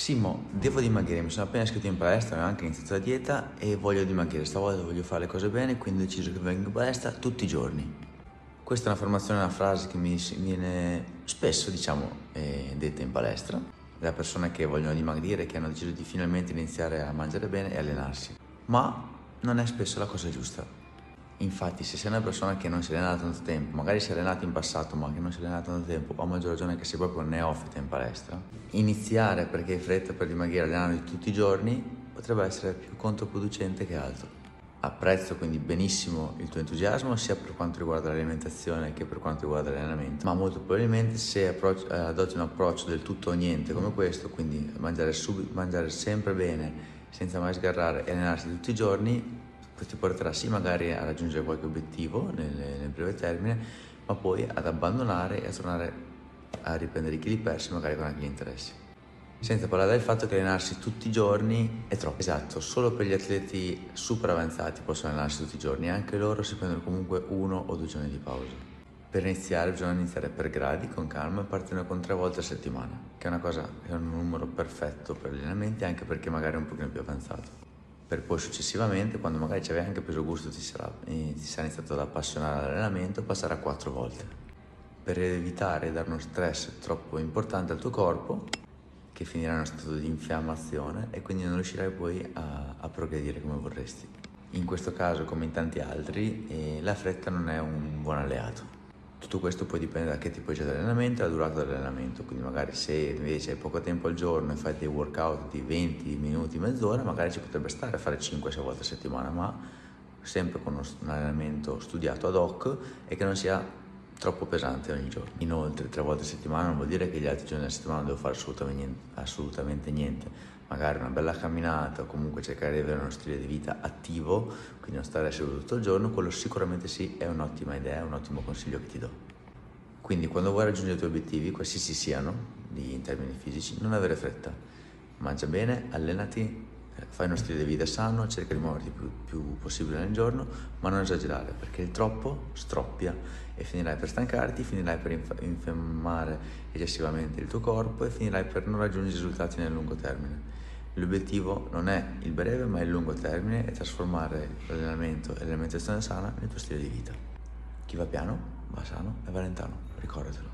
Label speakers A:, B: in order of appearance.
A: Simo, devo dimagrire, mi sono appena iscritto in palestra, ho anche iniziato la dieta e voglio dimagrire, stavolta voglio fare le cose bene, quindi ho deciso che vengo in palestra tutti i giorni. Questa è una formazione, una frase che mi viene spesso, diciamo, eh, detta in palestra, da persone che vogliono dimagrire, che hanno deciso di finalmente iniziare a mangiare bene e allenarsi. Ma non è spesso la cosa giusta. Infatti, se sei una persona che non si allena da tanto tempo, magari si è allenata in passato, ma che non si allena da tanto tempo, a maggior ragione che sei proprio neofita in palestra, iniziare perché hai fretta per dimagrire allenando tutti i giorni potrebbe essere più controproducente che altro. Apprezzo quindi benissimo il tuo entusiasmo sia per quanto riguarda l'alimentazione che per quanto riguarda l'allenamento, ma molto probabilmente se approach, eh, adotti un approccio del tutto o niente come questo, quindi mangiare, sub- mangiare sempre bene senza mai sgarrare e allenarsi tutti i giorni, ti porterà sì magari a raggiungere qualche obiettivo nel, nel breve termine, ma poi ad abbandonare e a tornare a riprendere i chili persi magari con anche gli interessi. Senza parlare del fatto che allenarsi tutti i giorni è troppo. Esatto, solo per gli atleti super avanzati possono allenarsi tutti i giorni, anche loro si prendono comunque uno o due giorni di pausa. Per iniziare bisogna iniziare per gradi, con calma, e partendo con tre volte a settimana, che è una cosa, è un numero perfetto per gli allenamenti, anche perché magari è un pochino più avanzato per poi successivamente, quando magari ci avevi anche preso gusto, ti sarà, ti sarà iniziato ad appassionare all'allenamento, passare a quattro volte, per evitare di dare uno stress troppo importante al tuo corpo, che finirà in uno stato di infiammazione e quindi non riuscirai poi a, a progredire come vorresti. In questo caso, come in tanti altri, eh, la fretta non è un buon alleato tutto questo poi dipende da che tipo di allenamento e la durata dell'allenamento, quindi magari se invece hai poco tempo al giorno e fai dei workout di 20 minuti, mezz'ora, magari ci potrebbe stare a fare 5-6 volte a settimana, ma sempre con un allenamento studiato ad hoc e che non sia troppo pesante ogni giorno. Inoltre, tre volte a settimana non vuol dire che gli altri giorni della settimana non devo fare assolutamente niente, assolutamente niente magari una bella camminata o comunque cercare di avere uno stile di vita attivo, quindi non stare seduto tutto il giorno, quello sicuramente sì è un'ottima idea, è un ottimo consiglio che ti do. Quindi quando vuoi raggiungere i tuoi obiettivi, qualsiasi siano, in termini fisici, non avere fretta, mangia bene, allenati, fai uno stile di vita sano, cerca di muoverti più, più possibile nel giorno, ma non esagerare perché il troppo stroppia e finirai per stancarti, finirai per inf- infiammare eccessivamente il tuo corpo e finirai per non raggiungere i risultati nel lungo termine. L'obiettivo non è il breve ma il lungo termine e trasformare l'allenamento e l'alimentazione sana nel tuo stile di vita. Chi va piano va sano e va lentano, ricordatelo.